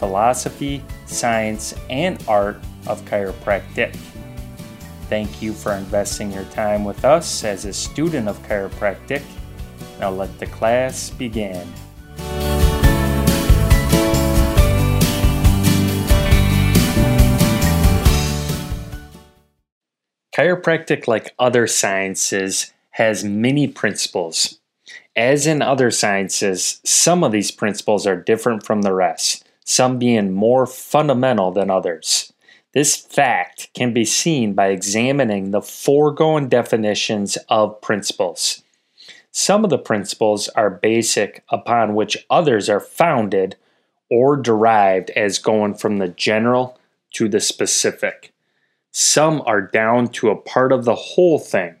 philosophy, science, and art of chiropractic. Thank you for investing your time with us as a student of chiropractic. Now let the class begin. Chiropractic, like other sciences, has many principles. As in other sciences, some of these principles are different from the rest some being more fundamental than others. This fact can be seen by examining the foregoing definitions of principles. Some of the principles are basic upon which others are founded or derived as going from the general to the specific. Some are down to a part of the whole thing.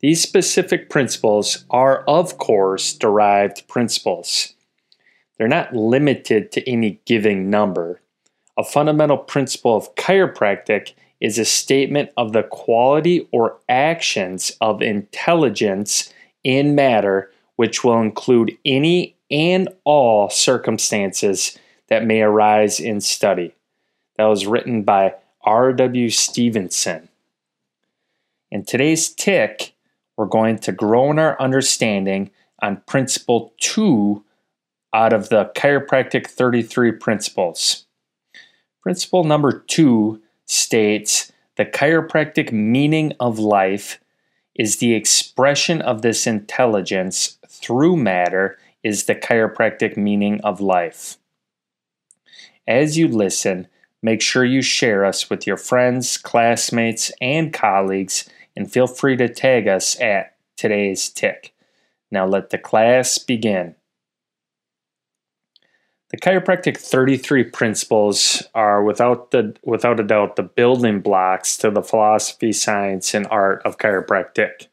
These specific principles are, of course, derived principles. They're not limited to any given number. A fundamental principle of chiropractic is a statement of the quality or actions of intelligence in matter, which will include any and all circumstances that may arise in study. That was written by R.W. Stephenson. In today's tick, we're going to grow in our understanding on principle two out of the chiropractic 33 principles. Principle number two states the chiropractic meaning of life is the expression of this intelligence through matter, is the chiropractic meaning of life. As you listen, make sure you share us with your friends, classmates, and colleagues, and feel free to tag us at today's tick. Now let the class begin. The chiropractic 33 principles are without the without a doubt the building blocks to the philosophy, science, and art of chiropractic.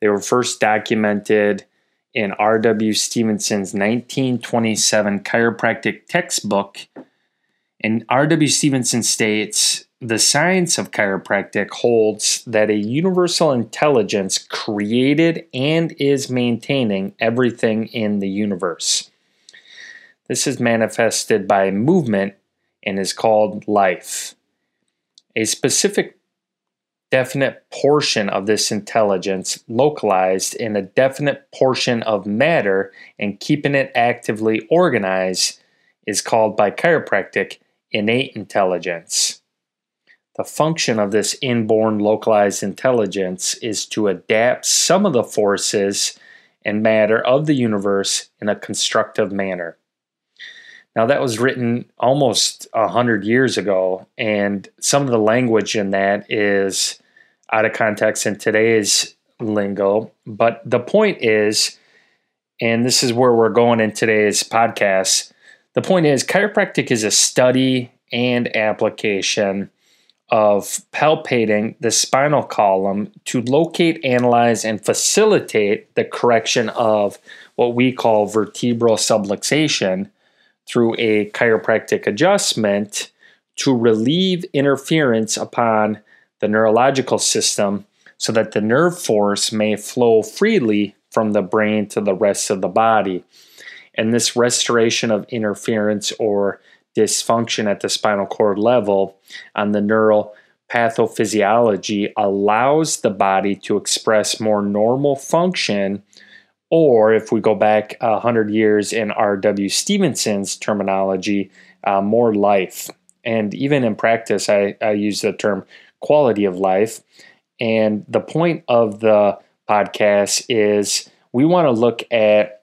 They were first documented in R.W. Stephenson's 1927 chiropractic textbook. And R.W. Stephenson states the science of chiropractic holds that a universal intelligence created and is maintaining everything in the universe. This is manifested by movement and is called life. A specific definite portion of this intelligence localized in a definite portion of matter and keeping it actively organized is called by chiropractic innate intelligence. The function of this inborn localized intelligence is to adapt some of the forces and matter of the universe in a constructive manner. Now, that was written almost a hundred years ago, and some of the language in that is out of context in today's lingo. But the point is, and this is where we're going in today's podcast. The point is, chiropractic is a study and application of palpating the spinal column to locate, analyze, and facilitate the correction of what we call vertebral subluxation through a chiropractic adjustment to relieve interference upon the neurological system so that the nerve force may flow freely from the brain to the rest of the body. And this restoration of interference or dysfunction at the spinal cord level on the neural pathophysiology allows the body to express more normal function or if we go back 100 years in R.W. Stephenson's terminology, uh, more life. And even in practice, I, I use the term quality of life. And the point of the podcast is we want to look at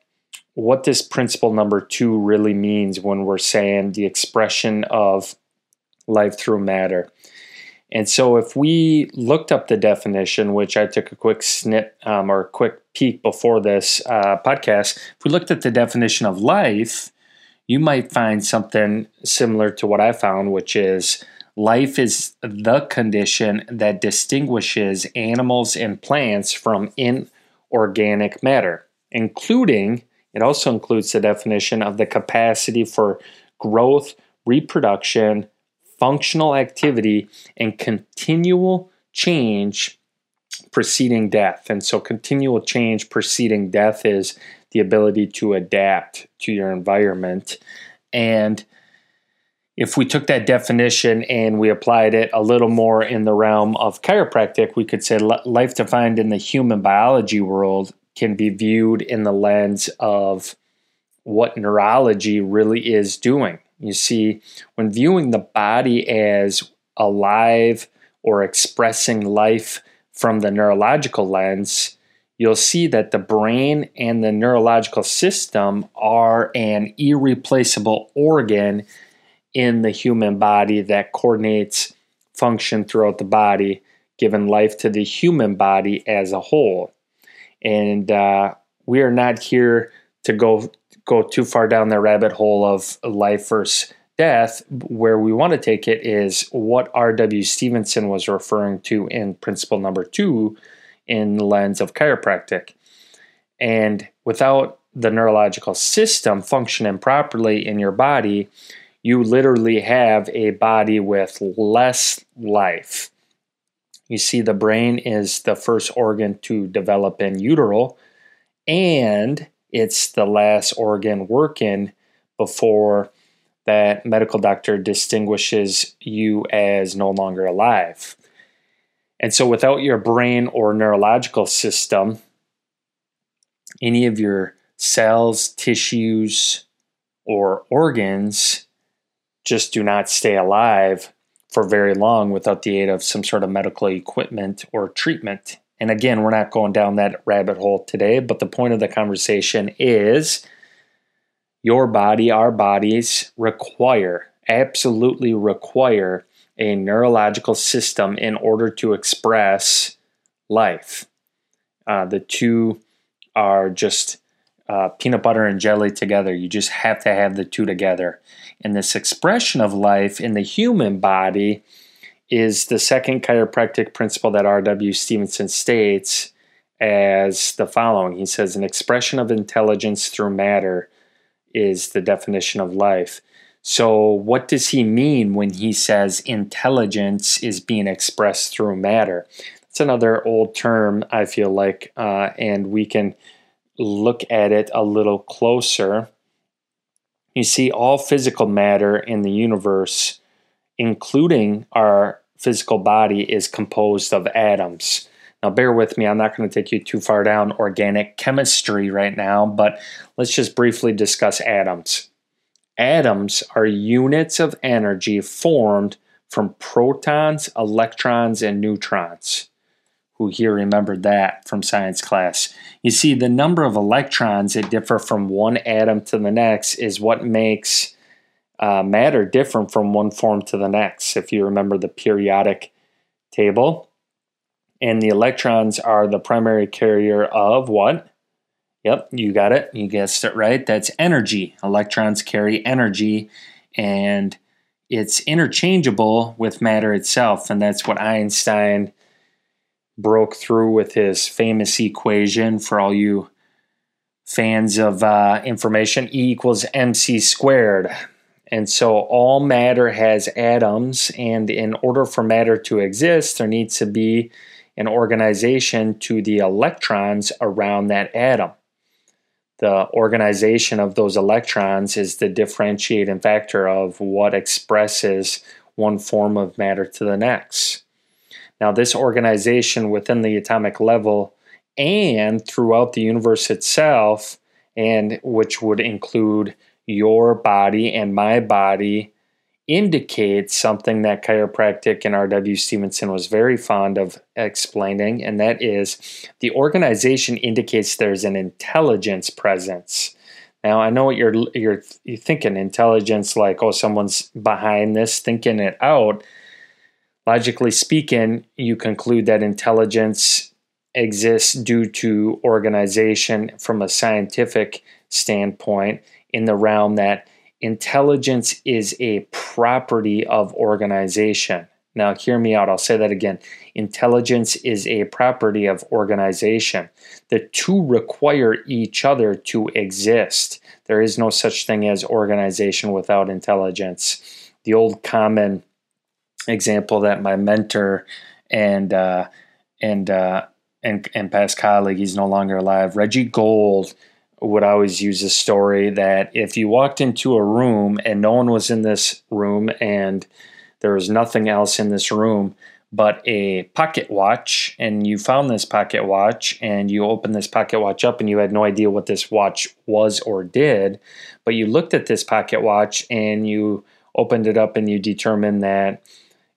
what this principle number two really means when we're saying the expression of life through matter. And so, if we looked up the definition, which I took a quick snip um, or a quick peek before this uh, podcast, if we looked at the definition of life, you might find something similar to what I found, which is Life is the condition that distinguishes animals and plants from inorganic matter, including, it also includes the definition of the capacity for growth, reproduction, functional activity, and continual change preceding death. And so, continual change preceding death is the ability to adapt to your environment. And if we took that definition and we applied it a little more in the realm of chiropractic, we could say life defined in the human biology world can be viewed in the lens of what neurology really is doing. You see, when viewing the body as alive or expressing life from the neurological lens, you'll see that the brain and the neurological system are an irreplaceable organ in the human body that coordinates function throughout the body, giving life to the human body as a whole. And uh, we are not here to go go too far down the rabbit hole of life versus death. Where we want to take it is what R.W. Stephenson was referring to in principle number two in the lens of chiropractic. And without the neurological system functioning properly in your body, you literally have a body with less life. You see, the brain is the first organ to develop in utero, and it's the last organ working before that medical doctor distinguishes you as no longer alive. And so, without your brain or neurological system, any of your cells, tissues, or organs just do not stay alive for very long without the aid of some sort of medical equipment or treatment. And again, we're not going down that rabbit hole today, but the point of the conversation is your body, our bodies require, absolutely require a neurological system in order to express life. Uh, the two are just uh, peanut butter and jelly together. You just have to have the two together. And this expression of life in the human body is the second chiropractic principle that R.W. Stephenson states as the following He says, An expression of intelligence through matter is the definition of life. So, what does he mean when he says intelligence is being expressed through matter? It's another old term, I feel like, uh, and we can look at it a little closer you see, all physical matter in the universe, including our physical body, is composed of atoms. Now, bear with me, I'm not going to take you too far down organic chemistry right now, but let's just briefly discuss atoms. Atoms are units of energy formed from protons, electrons, and neutrons who here remembered that from science class. You see, the number of electrons that differ from one atom to the next is what makes uh, matter different from one form to the next. If you remember the periodic table, and the electrons are the primary carrier of what? Yep, you got it. You guessed it right. That's energy. Electrons carry energy, and it's interchangeable with matter itself, and that's what Einstein broke through with his famous equation for all you fans of uh, information E equals mc squared. And so all matter has atoms, and in order for matter to exist, there needs to be an organization to the electrons around that atom. The organization of those electrons is the differentiating factor of what expresses one form of matter to the next. Now, this organization within the atomic level and throughout the universe itself, and which would include your body and my body, indicates something that chiropractic and R.W. Stephenson was very fond of explaining, and that is the organization indicates there's an intelligence presence. Now I know what you're you're, you're thinking intelligence like oh someone's behind this thinking it out Logically speaking, you conclude that intelligence exists due to organization from a scientific standpoint in the realm that intelligence is a property of organization. Now, hear me out. I'll say that again. Intelligence is a property of organization. The two require each other to exist. There is no such thing as organization without intelligence. The old common example that my mentor and uh, and uh, and and past colleague, he's no longer alive, Reggie Gold would always use a story that if you walked into a room and no one was in this room and there was nothing else in this room but a pocket watch, and you found this pocket watch and you opened this pocket watch up and you had no idea what this watch was or did, but you looked at this pocket watch and you opened it up and you determined that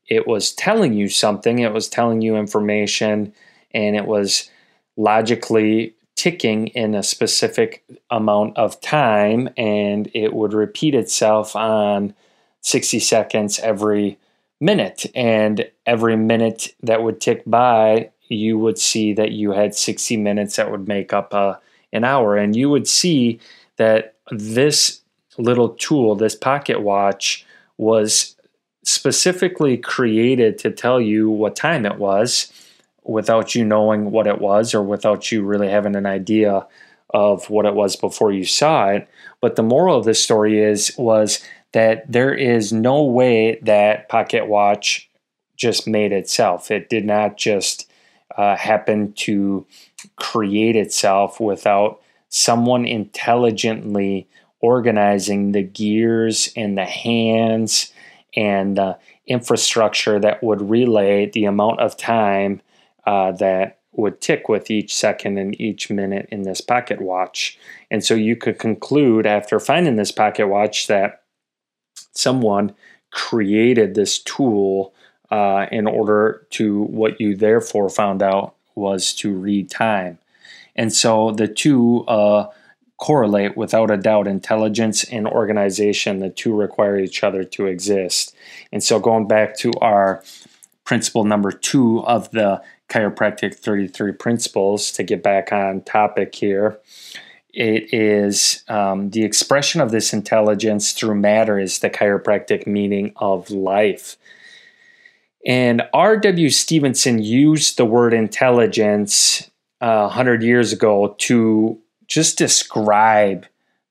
it was telling you something, it was telling you information, and it was logically ticking in a specific amount of time and it would repeat itself on 60 seconds every minute. And every minute that would tick by, you would see that you had 60 minutes that would make up a, uh, an hour. And you would see that this little tool, this pocket watch, was specifically created to tell you what time it was without you knowing what it was or without you really having an idea of what it was before you saw it. But the moral of this story is was that there is no way that Pocket Watch just made itself. It did not just uh, happen to create itself without someone intelligently organizing the gears and the hands and the infrastructure that would relay the amount of time uh, that would tick with each second and each minute in this pocket watch. And so you could conclude after finding this pocket watch that someone created this tool uh, in order to what you therefore found out was to read time. And so the two uh, correlate without a doubt intelligence and organization. The two require each other to exist. And so going back to our principle number two of the chiropractic 33 principles to get back on topic here it is um, the expression of this intelligence through matter is the chiropractic meaning of life. And R.W. Stephenson used the word intelligence uh, 100 years ago to just describe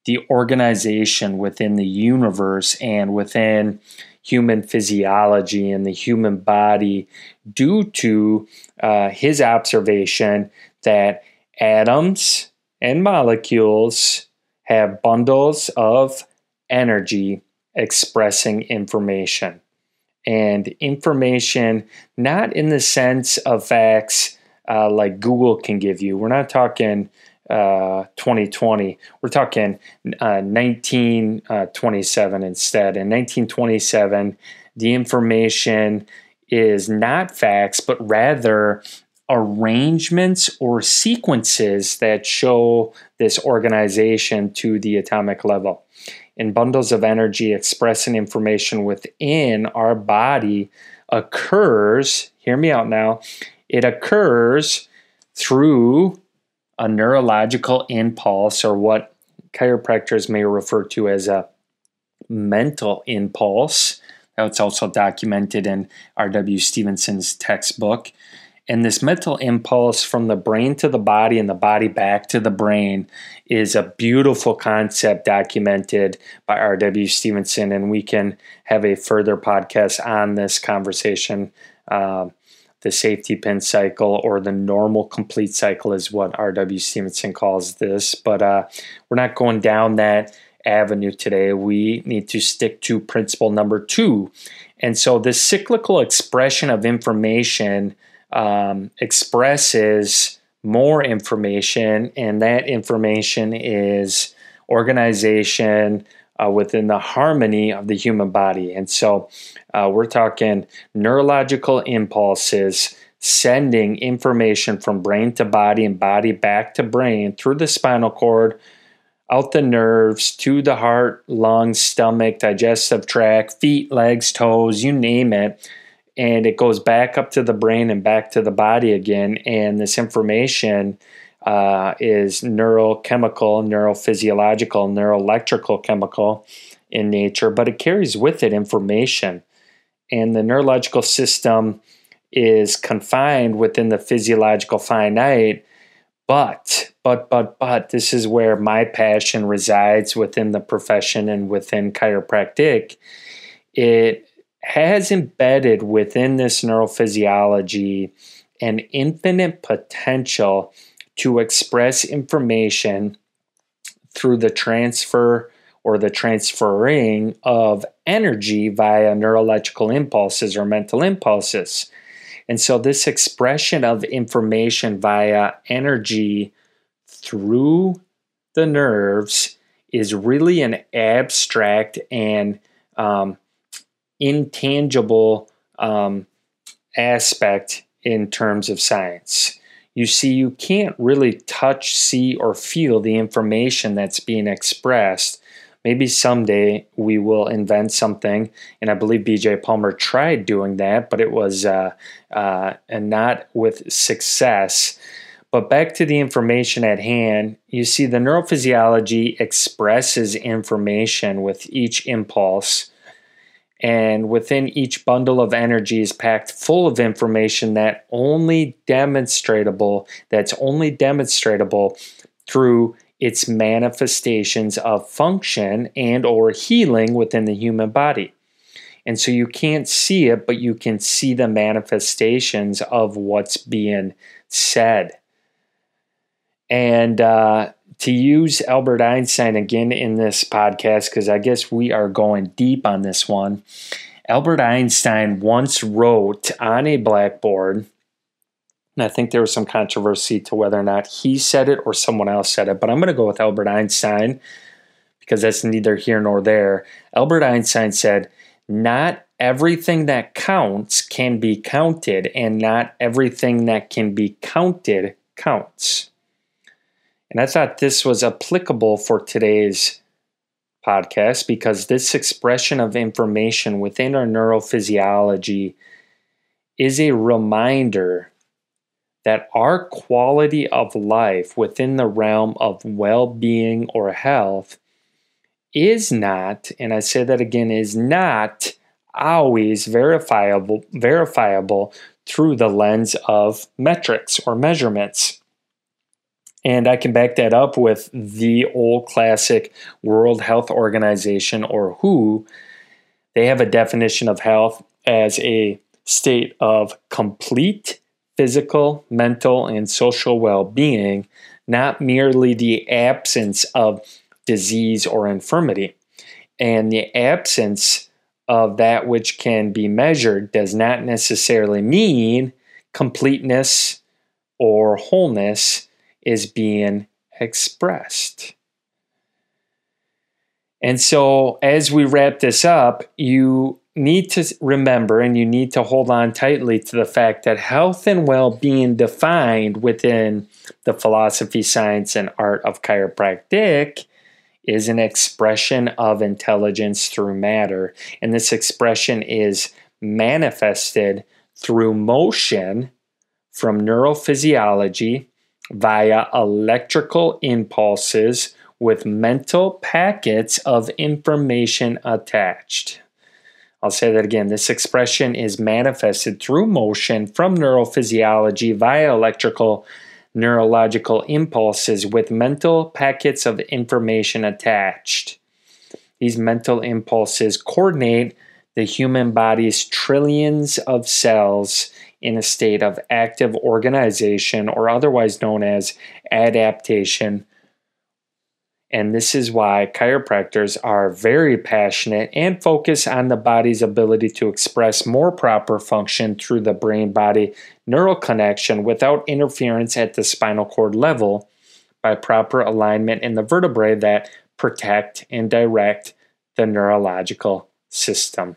the organization within the universe and within human physiology and the human body due to uh, his observation that atoms, and molecules have bundles of energy expressing information. And information, not in the sense of facts uh, like Google can give you. We're not talking uh, 2020. We're talking uh, 1927 instead. In 1927, the information is not facts, but rather arrangements or sequences that show this organization to the atomic level. In bundles of energy expressing information within our body occurs, hear me out now, it occurs through a neurological impulse or what chiropractors may refer to as a mental impulse. That's also documented in R.W. Stephenson's textbook. And this mental impulse from the brain to the body and the body back to the brain is a beautiful concept documented by R.W. Stephenson. And we can have a further podcast on this conversation. Uh, the safety pin cycle or the normal complete cycle is what R.W. Stephenson calls this. But uh, we're not going down that avenue today. We need to stick to principle number two. And so, this cyclical expression of information um, expresses more information, and that information is organization uh, within the harmony of the human body. And so uh, we're talking neurological impulses sending information from brain to body and body back to brain through the spinal cord, out the nerves, to the heart, lungs, stomach, digestive tract, feet, legs, toes, you name it and it goes back up to the brain and back to the body again. And this information uh, is neurochemical, neurophysiological, neuroelectrical chemical. in nature, but it carries with it information. And the neurological system is confined within the physiological finite. But, but, but, but, this is where my passion resides within the profession and within chiropractic. It has embedded within this neurophysiology an infinite potential to express information through the transfer or the transferring of energy via neurological impulses or mental impulses. And so, this expression of information via energy through the nerves is really an abstract and um, intangible um, aspect in terms of science. You see, you can't really touch, see, or feel the information that's being expressed maybe someday we will invent something. And I believe BJ Palmer tried doing that, but it was uh, uh, and not with success. But back to the information at hand, you see the neurophysiology expresses information with each impulse. And within each bundle of energy is packed full of information that only demonstrable, that's only demonstrable through its manifestations of function and or healing within the human body. And so you can't see it, but you can see the manifestations of what's being said. And uh, to use Albert Einstein again in this podcast, because I guess we are going deep on this one. Albert Einstein once wrote on a blackboard and I think there was some controversy to whether or not he said it or someone else said it, but I'm going to go with Albert Einstein because that's neither here nor there. Albert Einstein said, Not everything that counts can be counted, and not everything that can be counted counts. And I thought this was applicable for today's podcast because this expression of information within our neurophysiology is a reminder that our quality of life within the realm of well being or health is not, and I say that again, is not always verifiable, verifiable through the lens of metrics or measurements. And I can back that up with the old classic World Health Organization or WHO. They have a definition of health as a state of complete physical, mental, and social well being, not merely the absence of disease or infirmity. And the absence of that which can be measured does not necessarily mean completeness or wholeness is being expressed. And so, as we wrap this up, you need to remember and you need to hold on tightly to the fact that health and well being defined within the philosophy, science, and art of chiropractic is an expression of intelligence through matter. And this expression is manifested through motion from neurophysiology via electrical impulses with mental packets of information attached. I'll say that again. This expression is manifested through motion from neurophysiology via electrical neurological impulses with mental packets of information attached. These mental impulses coordinate the human body's trillions of cells in a state of active organization, or otherwise known as adaptation and this is why chiropractors are very passionate and focus on the body's ability to express more proper function through the brain body neural connection without interference at the spinal cord level by proper alignment in the vertebrae that protect and direct the neurological system.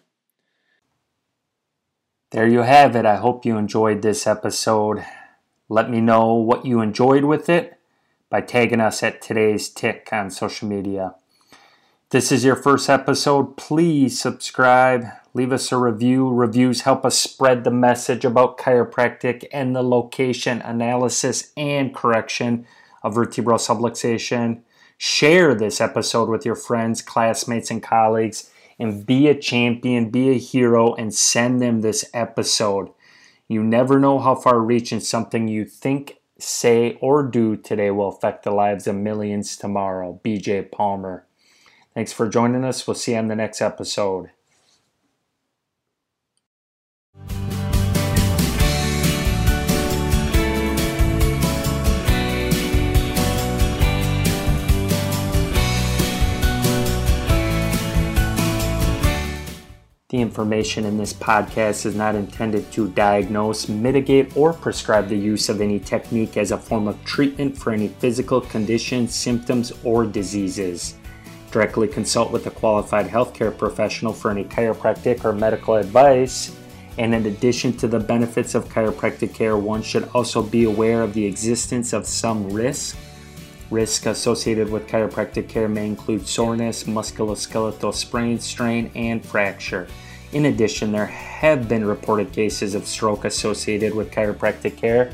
There you have it. I hope you enjoyed this episode. Let me know what you enjoyed with it by tagging us at today's tick on social media. This is your first episode, please subscribe, leave us a review. Reviews help us spread the message about chiropractic and the location, analysis, and correction of vertebral subluxation. Share this episode with your friends, classmates, and colleagues, and be a champion, be a hero, and send them this episode. You never know how far reaching something you think, say, or do today will affect the lives of millions tomorrow. BJ Palmer. Thanks for joining us. We'll see you on the next episode. The information in this podcast is not intended to diagnose, mitigate, or prescribe the use of any technique as a form of treatment for any physical conditions, symptoms, or diseases. Directly consult with a qualified healthcare professional for any chiropractic or medical advice. And in addition to the benefits of chiropractic care, one should also be aware of the existence of some risk. Risk associated with chiropractic care may include soreness, musculoskeletal sprain, strain, and fracture. In addition, there have been reported cases of stroke associated with chiropractic care.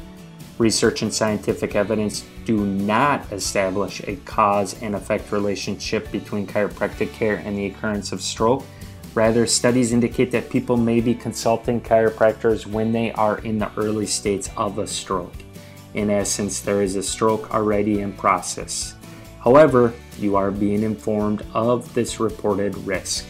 Research and scientific evidence do not establish a cause and effect relationship between chiropractic care and the occurrence of stroke. Rather, studies indicate that people may be consulting chiropractors when they are in the early states of a stroke. In essence, there is a stroke already in process. However, you are being informed of this reported risk.